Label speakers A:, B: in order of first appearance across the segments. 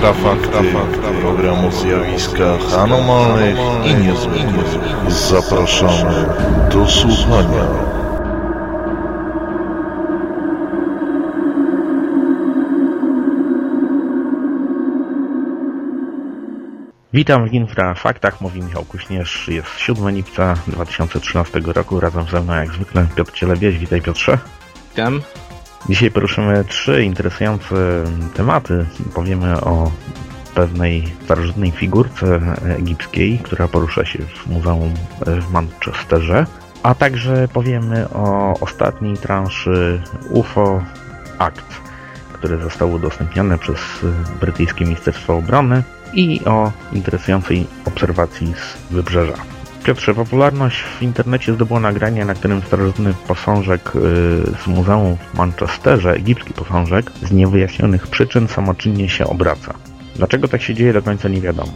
A: Infrafakty, program o zjawiskach anomalnych i niezwykłych. Zapraszamy do słuchania.
B: Witam w Infrafaktach, mówi Michał Kuśnierz. Jest 7 lipca 2013 roku. Razem ze mną jak zwykle Piotr Cielewieś. Witaj Piotrze.
C: Witam.
B: Dzisiaj poruszymy trzy interesujące tematy. Powiemy o pewnej starożytnej figurce egipskiej, która porusza się w Muzeum w Manchesterze, a także powiemy o ostatniej transzy UFO Act, które zostało udostępnione przez brytyjskie Ministerstwo Obrony i o interesującej obserwacji z wybrzeża. Piotrze, popularność w internecie zdobyło nagranie, na którym starożytny posążek y, z Muzeum w Manchesterze, egipski posążek, z niewyjaśnionych przyczyn samoczynnie się obraca. Dlaczego tak się dzieje do końca nie wiadomo.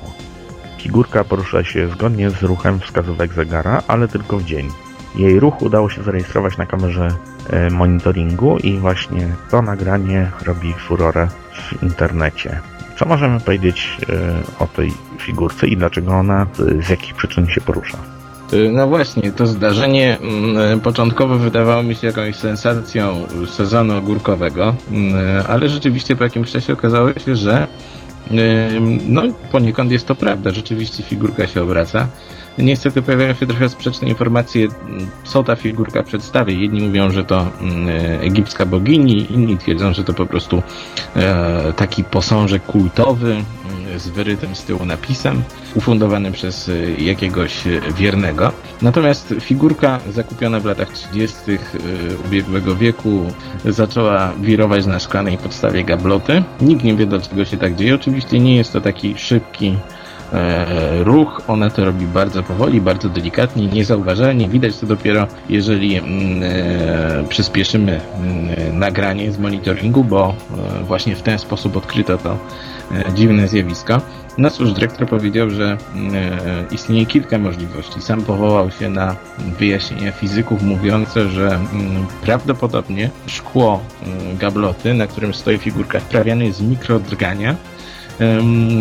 B: Figurka porusza się zgodnie z ruchem wskazówek zegara, ale tylko w dzień. Jej ruch udało się zarejestrować na kamerze y, monitoringu i właśnie to nagranie robi furorę w internecie. Co możemy powiedzieć e, o tej figurce i dlaczego ona z jakich przyczyn się porusza?
C: E, no właśnie, to zdarzenie mm, początkowo wydawało mi się jakąś sensacją sezonu ogórkowego, mm, ale rzeczywiście po jakimś czasie okazało się, że no poniekąd jest to prawda, rzeczywiście figurka się obraca. Niestety pojawiają się trochę sprzeczne informacje, co ta figurka przedstawia. Jedni mówią, że to mm, egipska bogini, inni twierdzą, że to po prostu e, taki posążek kultowy z wyrytym z tyłu napisem, ufundowany przez e, jakiegoś wiernego. Natomiast figurka zakupiona w latach 30. E, ubiegłego wieku zaczęła wirować na szklanej podstawie gabloty. Nikt nie wie, dlaczego się tak dzieje. Oczywiście nie jest to taki szybki ruch. Ona to robi bardzo powoli, bardzo delikatnie, niezauważalnie. Widać to dopiero, jeżeli mm, e, przyspieszymy mm, nagranie z monitoringu, bo e, właśnie w ten sposób odkryto to dziwne zjawisko. No cóż, dyrektor powiedział, że istnieje kilka możliwości. Sam powołał się na wyjaśnienia fizyków mówiące, że mm, prawdopodobnie szkło gabloty, na którym stoi figurka, wprawiane jest mikrodrgania,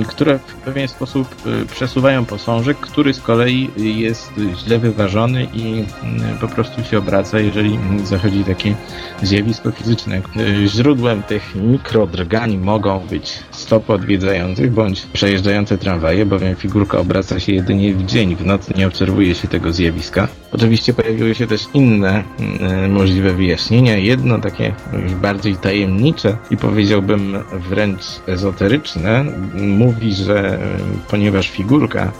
C: które w pewien sposób y, przesuwają posążek, który z kolei jest źle wyważony i mm, po prostu się obraca, jeżeli zachodzi takie zjawisko fizyczne. Y, źródłem tych mikrodrgań mogą być stopy odwiedzających bądź przejeżdżające tramwaje, bowiem figurka obraca się jedynie w dzień, w nocy nie obserwuje się tego zjawiska. Oczywiście pojawiły się też inne y, możliwe wyjaśnienia. Jedno takie bardziej tajemnicze i powiedziałbym wręcz ezoteryczne, mówi, że ponieważ figurka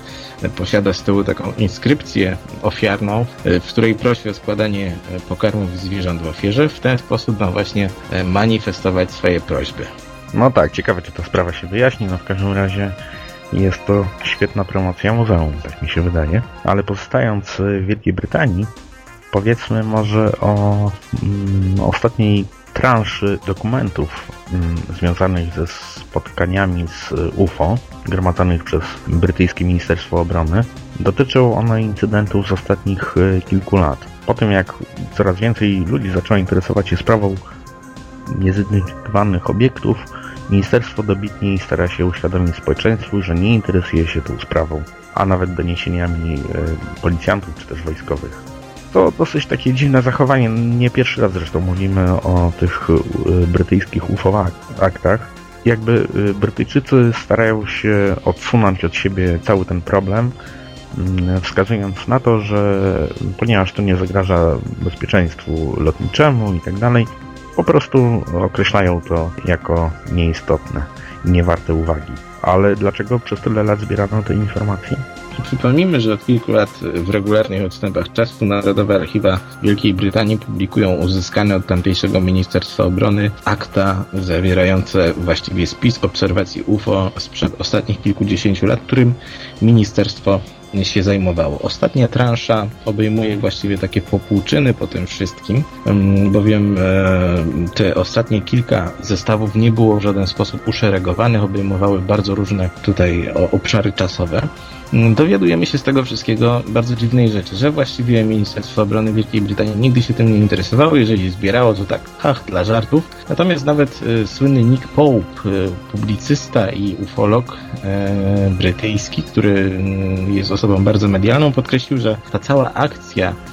C: posiada z tyłu taką inskrypcję ofiarną, w której prosi o składanie pokarmów zwierząt w ofierze, w ten sposób ma właśnie manifestować swoje prośby.
B: No tak, ciekawe czy ta sprawa się wyjaśni, no w każdym razie jest to świetna promocja muzeum, tak mi się wydaje. Ale pozostając w Wielkiej Brytanii, powiedzmy może o mm, ostatniej transzy dokumentów mm, związanych ze spotkaniami z UFO, gromadzonych przez brytyjskie Ministerstwo Obrony. Dotyczą one incydentów z ostatnich e, kilku lat. Po tym jak coraz więcej ludzi zaczęło interesować się sprawą niezidentyfikowanych obiektów, ministerstwo dobitniej stara się uświadomić społeczeństwu, że nie interesuje się tą sprawą, a nawet doniesieniami e, policjantów czy też wojskowych to dosyć takie dziwne zachowanie. Nie pierwszy raz zresztą mówimy o tych y, brytyjskich UFO aktach. Jakby y, Brytyjczycy starają się odsunąć od siebie cały ten problem, mm, wskazując na to, że ponieważ to nie zagraża bezpieczeństwu lotniczemu i tak dalej, po prostu określają to jako nieistotne i niewarte uwagi. Ale dlaczego przez tyle lat zbierano te informacje?
C: Przypomnijmy, że od kilku lat w regularnych odstępach czasu Narodowe Archiwa Wielkiej Brytanii publikują uzyskane od tamtejszego Ministerstwa Obrony akta zawierające właściwie spis obserwacji UFO sprzed ostatnich kilkudziesięciu lat, którym ministerstwo się zajmowało. Ostatnia transza obejmuje właściwie takie popłuczyny po tym wszystkim, bowiem te ostatnie kilka zestawów nie było w żaden sposób uszeregowanych, obejmowały bardzo różne tutaj obszary czasowe. Mm, dowiadujemy się z tego wszystkiego bardzo dziwnej rzeczy, że właściwie Ministerstwo Obrony Wielkiej Brytanii nigdy się tym nie interesowało, jeżeli zbierało, to tak hach, dla żartów. Natomiast nawet y, słynny Nick Pope, y, publicysta i ufolog y, brytyjski, który y, jest osobą bardzo medialną, podkreślił, że ta cała akcja E,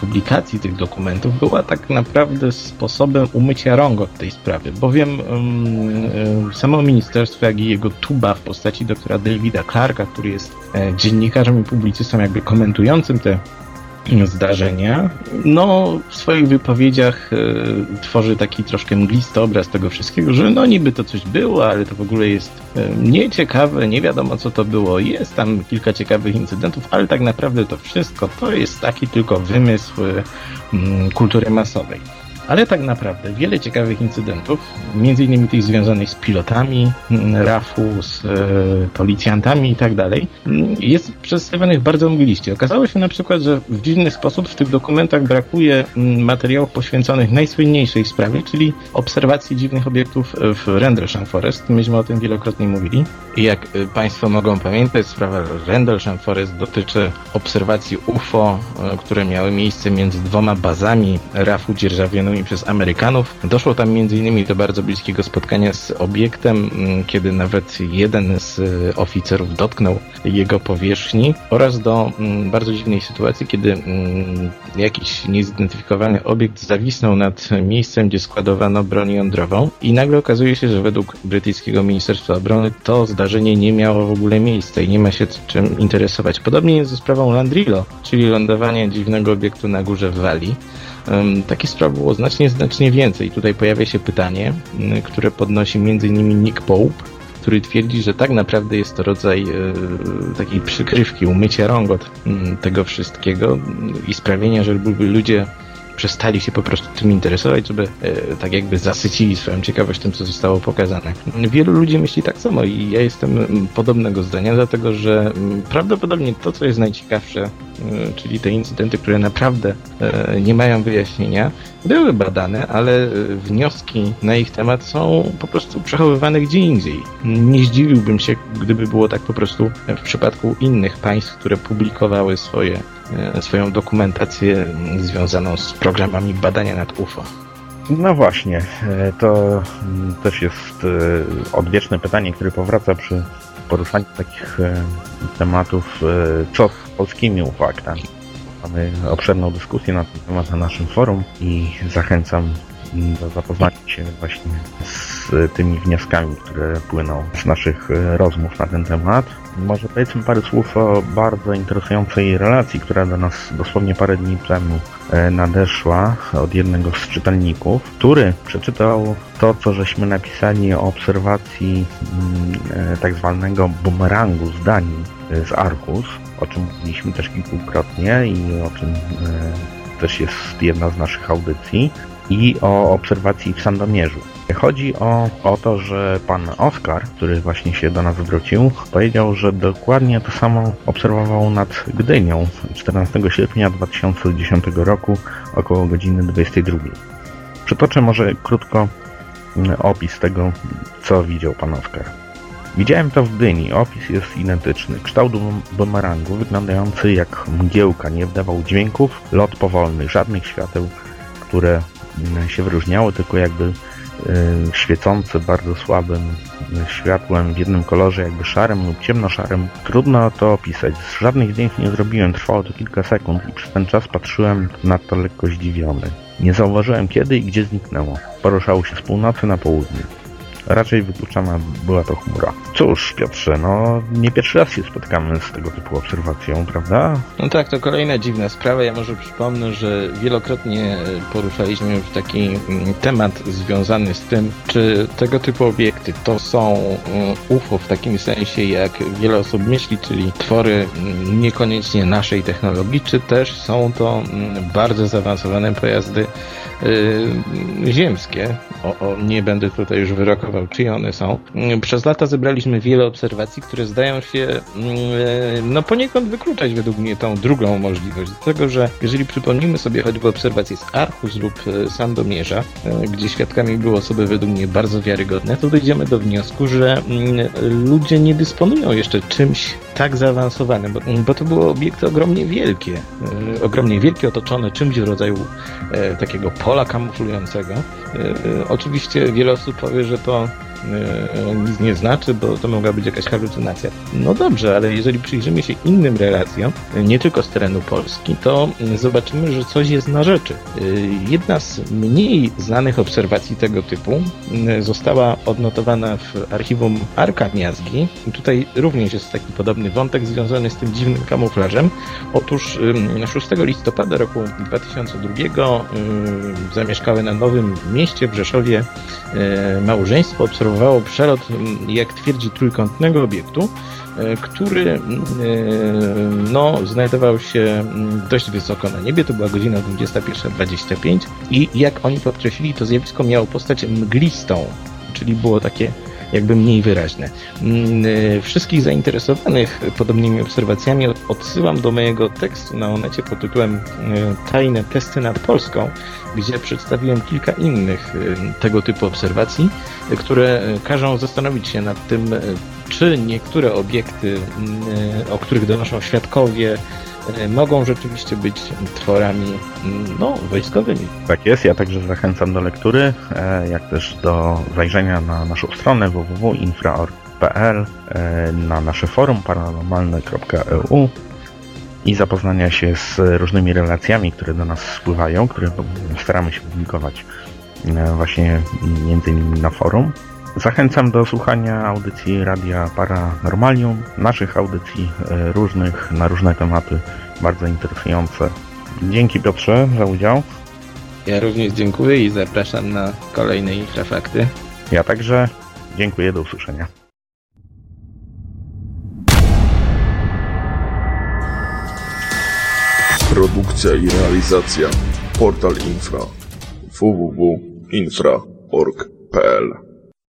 C: publikacji tych dokumentów była tak naprawdę sposobem umycia rąk od tej sprawy, bowiem um, samo ministerstwo, jak i jego tuba w postaci doktora Davida Clarka, który jest e, dziennikarzem i publicystą jakby komentującym te zdarzenia. No, w swoich wypowiedziach e, tworzy taki troszkę mglisty obraz tego wszystkiego, że no niby to coś było, ale to w ogóle jest e, nieciekawe, nie wiadomo co to było. Jest tam kilka ciekawych incydentów, ale tak naprawdę to wszystko to jest taki tylko wymysł e, kultury masowej. Ale tak naprawdę wiele ciekawych incydentów, między innymi tych związanych z pilotami mm, RAF-u, z e, policjantami i tak dalej, mm, jest przedstawionych bardzo mgliście. Okazało się na przykład, że w dziwny sposób w tych dokumentach brakuje mm, materiałów poświęconych najsłynniejszej sprawie, czyli obserwacji dziwnych obiektów w Rendlesham Forest. Myśmy o tym wielokrotnie mówili. I jak e, Państwo mogą pamiętać, sprawa Rendlesham Forest dotyczy obserwacji UFO, e, które miały miejsce między dwoma bazami RAF-u dzierżawionym przez Amerykanów. Doszło tam m.in. do bardzo bliskiego spotkania z obiektem, mm, kiedy nawet jeden z e, oficerów dotknął jego powierzchni oraz do mm, bardzo dziwnej sytuacji, kiedy mm, jakiś niezidentyfikowany obiekt zawisnął nad miejscem, gdzie składowano broń jądrową i nagle okazuje się, że według brytyjskiego Ministerstwa Obrony to zdarzenie nie miało w ogóle miejsca i nie ma się czym interesować. Podobnie jest ze sprawą Landrillo, czyli lądowania dziwnego obiektu na górze w Walii. Takich spraw było znacznie, znacznie więcej. Tutaj pojawia się pytanie, które podnosi m.in. Nick Pope, który twierdzi, że tak naprawdę jest to rodzaj e, takiej przykrywki, umycia rąk od tego wszystkiego i sprawienia, żeby ludzie przestali się po prostu tym interesować, żeby e, tak jakby zasycili swoją ciekawość tym, co zostało pokazane. Wielu ludzi myśli tak samo i ja jestem podobnego zdania, dlatego że prawdopodobnie to, co jest najciekawsze, e, czyli te incydenty, które naprawdę e, nie mają wyjaśnienia, były badane, ale wnioski na ich temat są po prostu przechowywane gdzie indziej. Nie zdziwiłbym się, gdyby było tak po prostu w przypadku innych państw, które publikowały swoje E, swoją dokumentację związaną z programami badania nad UFO.
B: No właśnie, e, to też jest e, odwieczne pytanie, które powraca przy poruszaniu takich tematów, co z polskimi ufaktami. Mamy obszerną dyskusję na ten temat na naszym forum i zachęcam do zapoznania się właśnie z tymi wnioskami, które płyną z naszych rozmów na ten temat. Może powiedzmy parę słów o bardzo interesującej relacji, która do nas dosłownie parę dni temu e, nadeszła od jednego z czytelników, który przeczytał to, co żeśmy napisali o obserwacji mm, e, tak zwanego bumerangu z Danii, e, z Arkus, o czym mówiliśmy też kilkukrotnie i o czym też jest jedna z naszych audycji i o obserwacji w Sandomierzu. Chodzi o, o to, że pan Oskar, który właśnie się do nas zwrócił, powiedział, że dokładnie to samo obserwował nad Gdynią 14 sierpnia 2010 roku około godziny 22. Przytoczę może krótko mm, opis tego, co widział pan Oskar. Widziałem to w Gdyni. Opis jest identyczny. Kształt bumerangu wyglądający jak mgiełka, nie wdawał dźwięków, lot powolny, żadnych świateł, które się wyróżniały, tylko jakby świecące bardzo słabym światłem w jednym kolorze, jakby szarym lub ciemnoszarym. Trudno to opisać. Żadnych zdjęć nie zrobiłem, trwało to kilka sekund i przez ten czas patrzyłem na to lekko zdziwiony. Nie zauważyłem kiedy i gdzie zniknęło. Poruszało się z północy na południe. Raczej wykluczana była to chmura. Cóż, Piotrze, no nie pierwszy raz się spotkamy z tego typu obserwacją, prawda?
C: No tak, to kolejna dziwna sprawa. Ja może przypomnę, że wielokrotnie poruszaliśmy już taki mm, temat związany z tym, czy tego typu obiekty to są mm, UFO w takim sensie, jak wiele osób myśli, czyli twory mm, niekoniecznie naszej technologii, czy też są to bardzo zaawansowane pojazdy yy, ziemskie. O, o, nie będę tutaj już wyrokował, czyje one są. Yy, przez lata zebraliśmy wiele obserwacji, które zdają się yy, no poniekąd wykluczać według mnie tą drugą możliwość. Dlatego, że jeżeli przypomnimy sobie choćby obserwacje z Archus lub Sandomierza, gdzie świadkami były osoby według mnie bardzo wiarygodne, to dojdziemy do wniosku, że yy, ludzie nie dysponują jeszcze czymś tak zaawansowanym, bo, bo to były obiekty ogromnie wielkie. Yy, ogromnie wielkie, otoczone czymś w rodzaju yy, takiego pola kamuflującego. Yy, oczywiście wiele osób powie, że to nic nie znaczy, bo to mogła być jakaś halucynacja. No dobrze, ale jeżeli przyjrzymy się innym relacjom, nie tylko z terenu Polski, to zobaczymy, że coś jest na rzeczy. Jedna z mniej znanych obserwacji tego typu została odnotowana w archiwum Arka Miazgi. Tutaj również jest taki podobny wątek związany z tym dziwnym kamuflażem. Otóż 6 listopada roku 2002 zamieszkały na Nowym Mieście w Rzeszowie małżeństwo obserwowało obserwowało przelot, jak twierdzi, trójkątnego obiektu, e, który e, no, znajdował się dość wysoko na niebie, to była godzina 21.25 i jak oni podkreślili, to zjawisko miało postać mglistą, czyli było takie jakby mniej wyraźne. Wszystkich zainteresowanych podobnymi obserwacjami odsyłam do mojego tekstu na Onecie pod tytułem Tajne testy nad Polską, gdzie przedstawiłem kilka innych tego typu obserwacji, które każą zastanowić się nad tym, czy niektóre obiekty, o których donoszą świadkowie, mogą rzeczywiście być tworami no, wojskowymi.
B: Tak jest, ja także zachęcam do lektury, jak też do zajrzenia na naszą stronę www.infra.org.pl, na nasze forum paranormalne.eu i zapoznania się z różnymi relacjami, które do nas spływają, które staramy się publikować właśnie między innymi na forum. Zachęcam do słuchania audycji Radia Paranormalium, naszych audycji różnych, na różne tematy, bardzo interesujące. Dzięki Piotrze za udział.
C: Ja również dziękuję i zapraszam na kolejne infrafakty.
B: Ja także dziękuję, do usłyszenia.
A: Produkcja i realizacja Portal Infra www.infra.org.pl